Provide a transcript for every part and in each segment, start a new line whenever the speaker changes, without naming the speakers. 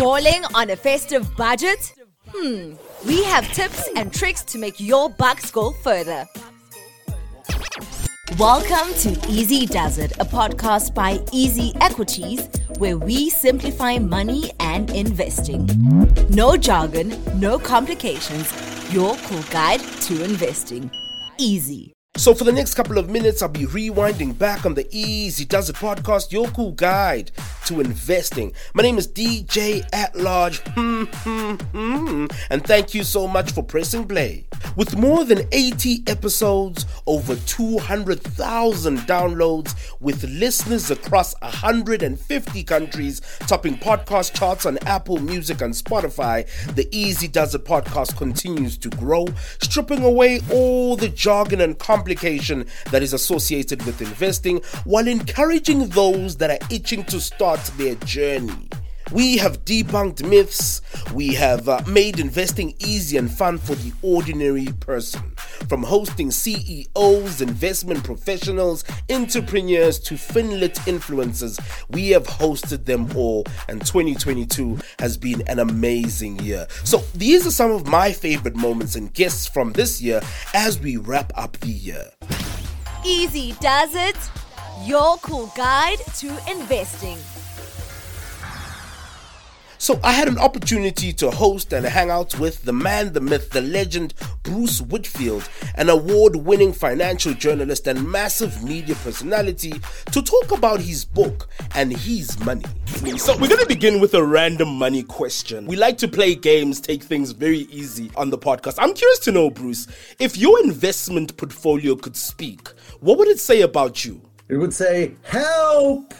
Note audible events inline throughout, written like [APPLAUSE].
Balling on a festive budget? Hmm, we have tips and tricks to make your bucks go further. Welcome to Easy Does It, a podcast by Easy Equities, where we simplify money and investing. No jargon, no complications, your cool guide to investing. Easy.
So, for the next couple of minutes, I'll be rewinding back on the Easy Does It podcast, your cool guide to investing. My name is DJ at large, hmm, hmm, hmm, and thank you so much for pressing play. With more than 80 episodes, over 200,000 downloads, with listeners across 150 countries, topping podcast charts on Apple Music and Spotify, the Easy Does It podcast continues to grow, stripping away all the jargon and complication that is associated with investing while encouraging those that are itching to start their journey. We have debunked myths. We have uh, made investing easy and fun for the ordinary person. From hosting CEOs, investment professionals, entrepreneurs to Finlit influencers, we have hosted them all, and 2022 has been an amazing year. So, these are some of my favorite moments and guests from this year as we wrap up the year.
Easy Does It, your cool guide to investing.
So I had an opportunity to host and hang out with the man, the myth, the legend, Bruce Whitfield, an award winning financial journalist and massive media personality, to talk about his book and his money. So we're going to begin with a random money question. We like to play games, take things very easy on the podcast. I'm curious to know, Bruce, if your investment portfolio could speak, what would it say about you?
It would say, help!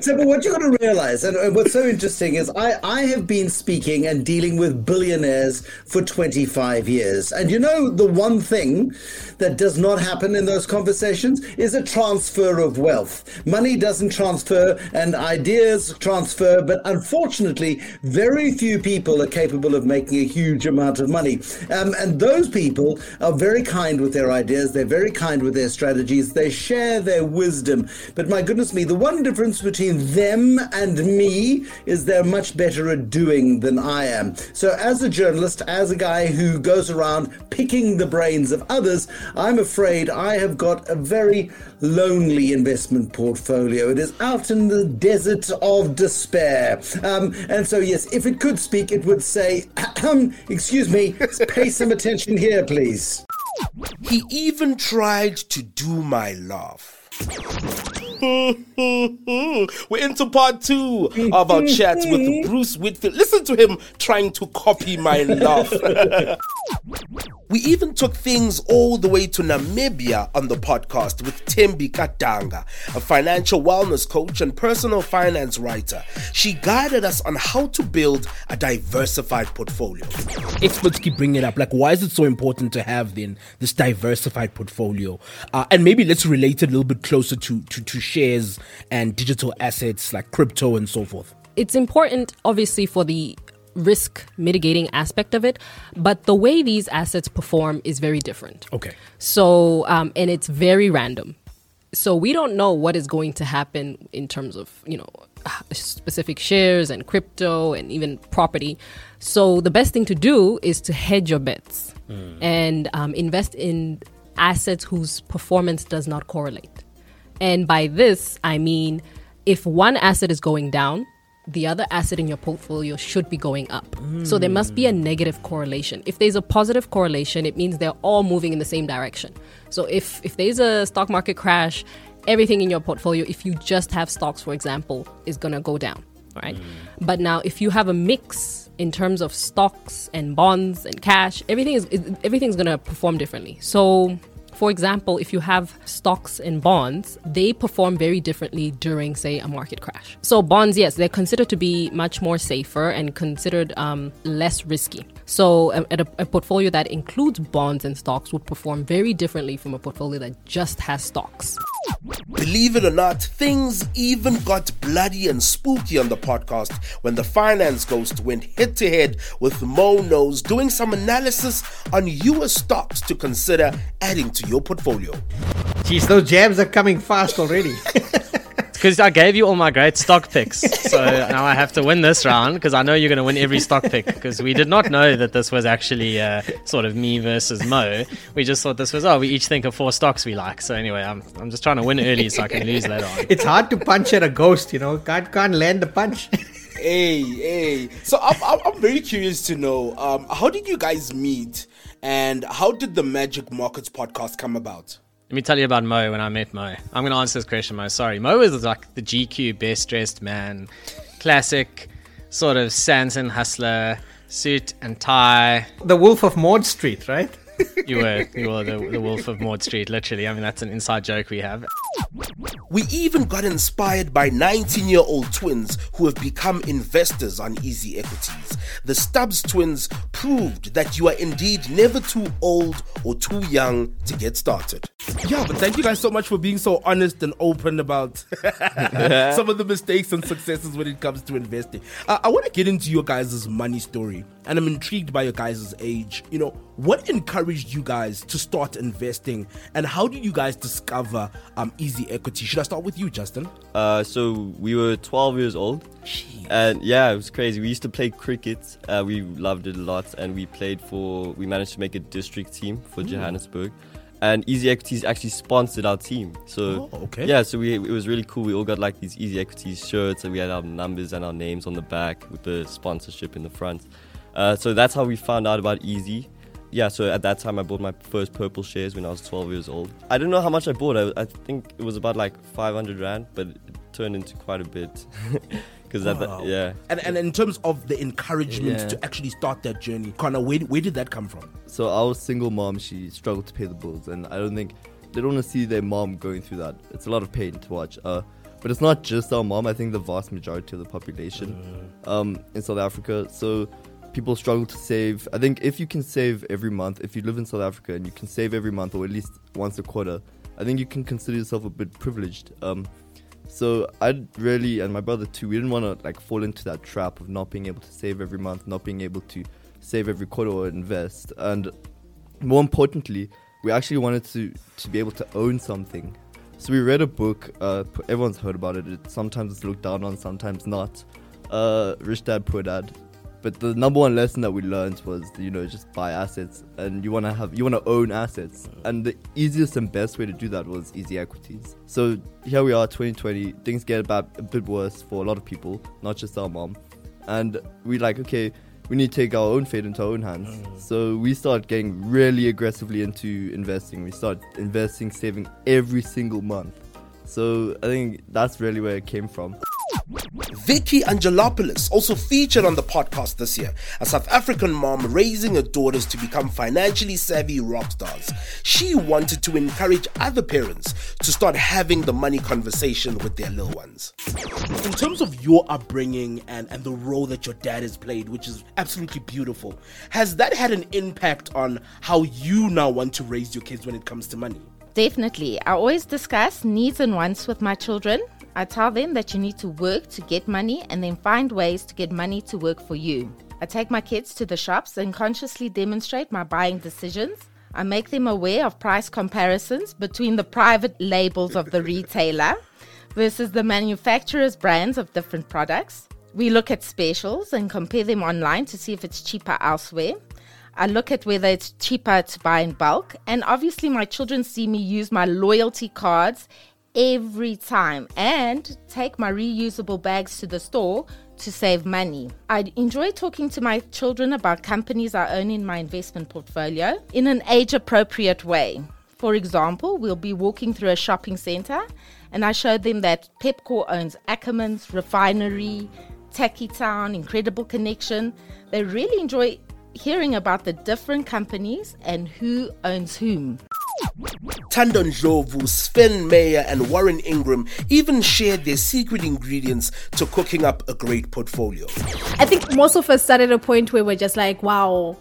so, but what you're going to realize, and what's so interesting is I, I have been speaking and dealing with billionaires for 25 years. And you know, the one thing that does not happen in those conversations is a transfer of wealth. Money doesn't transfer and ideas transfer, but unfortunately, very few people are capable of making a huge amount of money. Um, and those people are very kind with their ideas, they're very kind with their strategies, they share their wisdom. But my goodness me, the one difference between them and me is they're much better at doing than I am. So, as a journalist, as a guy who goes around picking the brains of others, I'm afraid I have got a very lonely investment portfolio. It is out in the desert of despair. Um, and so, yes, if it could speak, it would say, [CLEARS THROAT] excuse me, pay some attention here, please.
He even tried to do my laugh. [LAUGHS] We're into part two of our chat with Bruce Whitfield. Listen to him trying to copy my laugh. [LAUGHS] we even took things all the way to Namibia on the podcast with Tembi Katanga, a financial wellness coach and personal finance writer. She guided us on how to build a diversified portfolio.
Experts keep bringing it up. Like, why is it so important to have then this diversified portfolio? Uh, and maybe let's relate it a little bit closer to, to, to shares and digital assets like crypto and so forth?
It's important, obviously, for the risk mitigating aspect of it, but the way these assets perform is very different.
Okay.
So, um, and it's very random. So we don't know what is going to happen in terms of, you know, specific shares and crypto and even property. So the best thing to do is to hedge your bets mm. and um, invest in assets whose performance does not correlate. And by this, I mean if one asset is going down, the other asset in your portfolio should be going up. Mm. So there must be a negative correlation. If there's a positive correlation, it means they're all moving in the same direction. So if if there's a stock market crash, everything in your portfolio, if you just have stocks, for example, is gonna go down, right? Mm. But now if you have a mix in terms of stocks and bonds and cash, everything is everything's gonna perform differently. So for example, if you have stocks and bonds, they perform very differently during, say, a market crash. So, bonds, yes, they're considered to be much more safer and considered um, less risky. So, a, a, a portfolio that includes bonds and stocks would perform very differently from a portfolio that just has stocks.
Believe it or not, things even got bloody and spooky on the podcast when the finance ghost went head to head with Mo Knows doing some analysis on US stocks to consider adding to your portfolio.
Geez, those jabs are coming fast already. [LAUGHS] because I gave you all my great stock picks. So now I have to win this round because I know you're going to win every stock pick. Because we did not know that this was actually uh, sort of me versus Mo. We just thought this was oh, we each think of four stocks we like. So anyway, I'm I'm just trying to win early so I can lose later on.
It's hard to punch at a ghost, you know. Can't can't land the punch. [LAUGHS]
Hey, hey. So I'm, I'm, I'm very curious to know um, how did you guys meet and how did the Magic Markets podcast come about?
Let me tell you about Mo when I met Mo. I'm going to answer this question, Mo. Sorry. Mo is like the GQ best dressed man. Classic sort of Sandton hustler, suit and tie.
the Wolf of Maude Street, right?
You were, you were the, [LAUGHS] the wolf of Maude Street, literally. I mean, that's an inside joke we have.
We even got inspired by 19 year old twins who have become investors on Easy Equities. The Stubbs twins proved that you are indeed never too old or too young to get started.
Yeah, but thank you guys so much for being so honest and open about [LAUGHS] [LAUGHS] some of the mistakes and successes when it comes to investing. Uh, I want to get into your guys' money story, and I'm intrigued by your guys' age. You know, what encouraged you guys to start investing, and how did you guys discover um, Easy Equity? Should I start with you, Justin?
Uh, so we were 12 years old, and yeah, it was crazy. We used to play cricket. Uh, we loved it a lot, and we played for. We managed to make a district team for Johannesburg, and Easy Equities actually sponsored our team. So
Oh, okay.
yeah, so we it was really cool. We all got like these Easy Equities shirts, and we had our numbers and our names on the back with the sponsorship in the front. Uh, so that's how we found out about Easy. Yeah, so at that time I bought my first purple shares when I was 12 years old. I don't know how much I bought. I, I think it was about like 500 rand, but it turned into quite a bit. [LAUGHS] Because
Wow.
yeah.
And, and in terms of the encouragement
Yeah.
to actually start that journey, Connor, where, where did that come from?
So our single mom, she struggled to pay the bills, and I don't think they don't want to see their mom going through that. It's a lot of pain to watch. Uh, but it's not just our mom. I think the vast majority of the population um, in South Africa. So people struggle to save. I think if you can save every month, if you live in South Africa and you can save every month or at least once a quarter, I think you can consider yourself a bit privileged. Um, so I really and my brother too. We didn't want to like fall into that trap of not being able to save every month, not being able to save every quarter or invest. And more importantly, we actually wanted to to be able to own something. So we read a book. Uh, everyone's heard about it. it. Sometimes it's looked down on, sometimes not. Uh, Rich Dad Poor Dad. But the number one lesson that we learned was, you know, just buy assets, and you want to have, you want to own assets, and the easiest and best way to do that was easy equities. So here we are, 2020. Things get about a bit worse for a lot of people, not just our mom, and we like, okay, we need to take our own fate into our own hands. Mm. So we start getting really aggressively into investing. We start investing, saving every single month. So I think that's really where it came from.
Vicky Angelopoulos also featured on the podcast this year, a South African mom raising her daughters to become financially savvy rock stars. She wanted to encourage other parents to start having the money conversation with their little ones.
in terms of your upbringing and, and the role that your dad has played, which is absolutely beautiful, has that had an impact on how you now want to raise your kids when it comes to money?
Definitely. I always discuss needs and wants with my children. I tell them that you need to work to get money and then find ways to get money to work for you. I take my kids to the shops and consciously demonstrate my buying decisions. I make them aware of price comparisons between the private labels of the [LAUGHS] retailer versus the manufacturer's brands of different products. We look at specials and compare them online to see if it's cheaper elsewhere. I look at whether it's cheaper to buy in bulk. And obviously, my children see me use my loyalty cards every time and take my reusable bags to the store to save money. I enjoy talking to my children about companies I own in my investment portfolio in an age appropriate way. For example, we'll be walking through a shopping center and I showed them that Pepkor owns Ackermans, Refinery, Tekkie Town, Incredible Connection. They really enjoy hearing about the different companies and who owns whom.
Tandon Jovu, Sven Meyer, and Warren Ingram even shared their secret ingredients to cooking up a great portfolio.
I think most of us started at a point where we're just like, wow,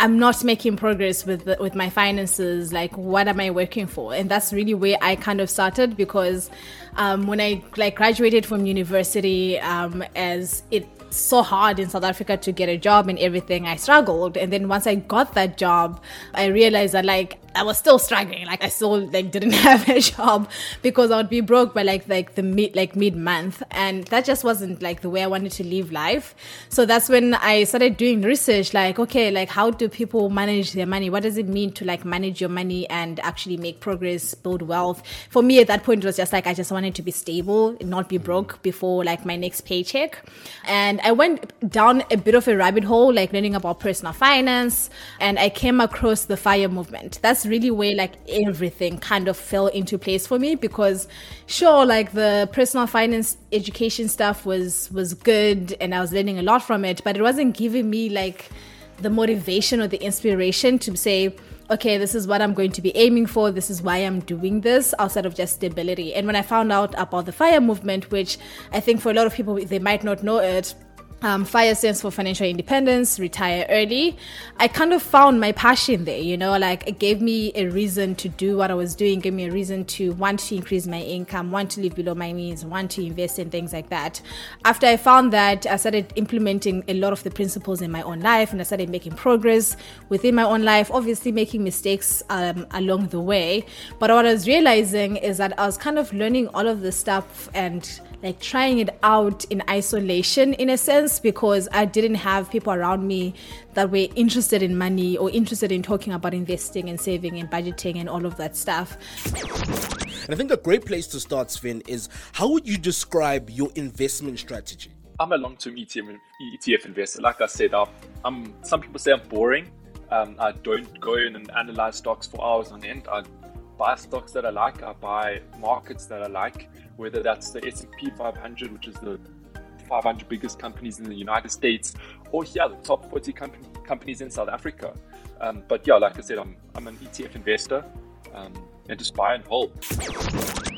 I'm not making progress with the, with my finances. Like, what am I working for? And that's really where I kind of started because um, when I like graduated from university, um, as it's so hard in South Africa to get a job and everything, I struggled. And then once I got that job, I realized that like I was still struggling. Like I still like didn't [LAUGHS] have a job because I would be broke by like like the mid like mid month, and that just wasn't like the way I wanted to live life. So that's when I started doing research. Like okay, like how do people manage their money? What does it mean to like manage your money and actually make progress, build wealth? For me at that point, it was just like I just wanted to be stable, not be broke before like my next paycheck, and I went down a bit of a rabbit hole, like learning about personal finance, and I came across the FIRE movement. That's really where like everything kind of fell into place for me because sure like the personal finance education stuff was was good and I was learning a lot from it but it wasn't giving me like the motivation or the inspiration to say okay, this is what I'm going to be aiming for. This is why I'm doing this outside of just stability. And when I found out about the FIRE movement, which I think for a lot of people, they might not know it, um, fire stands for financial independence, retire early. I kind of found my passion there, you know, like it gave me a reason to do what I was doing, gave me a reason to want to increase my income, want to live below my means, want to invest in things like that. After I found that, I started implementing a lot of the principles in my own life and I started making progress within my own life, obviously making mistakes um, along the way. But what I was realizing is that I was kind of learning all of this stuff and like trying it out in isolation in a sense because I didn't have people around me that were interested in money or interested in talking about investing and saving and budgeting and all of that stuff.
And I think a great place to start, Sven, is how would you describe your investment strategy?
I'm a long-term ETF, ETF investor. Like I said, I'm, some people say I'm boring. Um, I don't go in and analyze stocks for hours on end. I buy stocks that I like. I buy markets that I like whether that's the S&P 500, which is the 500 biggest companies in the United States, or yeah, the top 40 companies in South Africa. Um, but yeah, like I said, I'm, I'm an ETF investor um, and just buy and hold.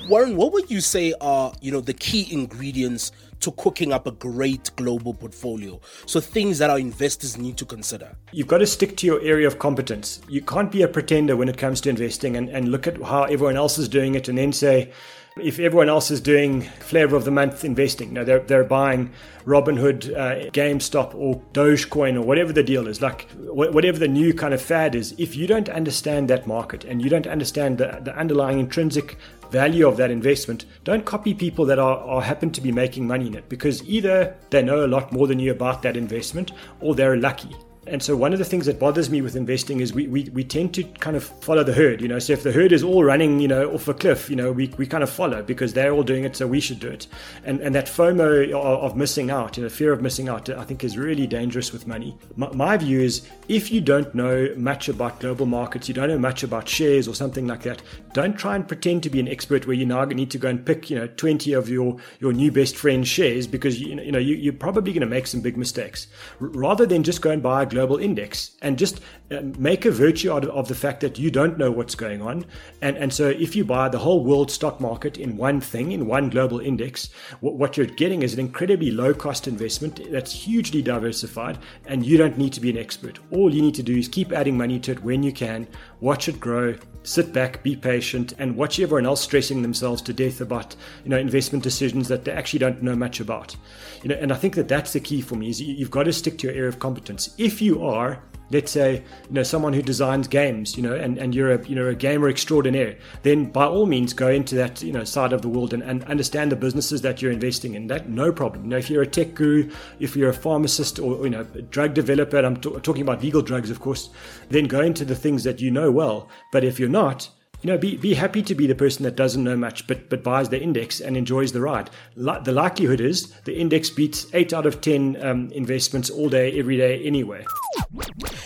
Warren, what would you say are you know the key ingredients to cooking up a great global portfolio? So things that our investors need to consider.
You've got to stick to your area of competence. You can't be a pretender when it comes to investing and, and look at how everyone else is doing it and then say, if everyone else is doing flavor of the month investing, you know, they're, they're buying Robinhood, uh, GameStop, or Dogecoin, or whatever the deal is, like whatever the new kind of fad is, if you don't understand that market and you don't understand the, the underlying intrinsic value of that investment, don't copy people that are, are happen to be making money in it because either they know a lot more than you about that investment or they're lucky. And so one of the things that bothers me with investing is we, we, we tend to kind of follow the herd, you know. So if the herd is all running, you know, off a cliff, you know, we, we kind of follow because they're all doing it, so we should do it. And and that FOMO of, missing out, you know, fear of missing out, I think is really dangerous with money. My, my view is if you don't know much about global markets, you don't know much about shares or something like that, don't try and pretend to be an expert where you now need to go and pick, you know, 20 of your, your new best friend's shares because, you know, you you're probably going to make some big mistakes. Rather than just go and buy global index and just uh, make a virtue out of, the fact that you don't know what's going on. And, and so if you buy the whole world stock market in one thing, in one global index, what, what you're getting is an incredibly low cost investment that's hugely diversified and you don't need to be an expert. All you need to do is keep adding money to it when you can, watch it grow, sit back, be patient, and watch everyone else stressing themselves to death about you know investment decisions that they actually don't know much about. You know, and I think that that's the key for me is you've got to stick to your area of competence. If you are let's say you know someone who designs games you know and, and you're a you know a gamer extraordinaire then by all means go into that you know side of the world and, and understand the businesses that you're investing in. That no problem. You know if you're a tech guru if you're a pharmacist or you know drug developer i'm t- talking about legal drugs of course then go into the things that you know well. But if you're not you know, be, be happy to be the person that doesn't know much but, but buys the index and enjoys the ride. the likelihood is the index beats 8 out of 10 um, investments all day, every day, anyway.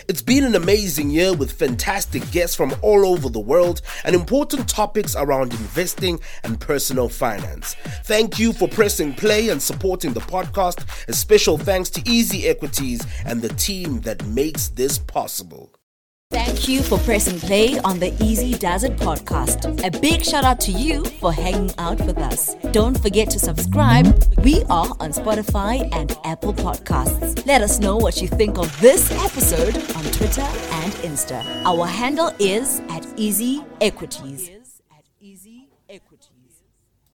It's been an amazing year with fantastic guests from all over the world and important topics around investing and personal finance. Thank you for pressing play and supporting the podcast. A special thanks to Easy Equities and the team that makes this possible.
Thank you for pressing play on the Easy Does It podcast. A big shout out to you for hanging out with us. Don't forget to subscribe. We are on Spotify and Apple Podcasts. Let us know what you think of this episode on Twitter and Insta. Our handle is at Easy Equities.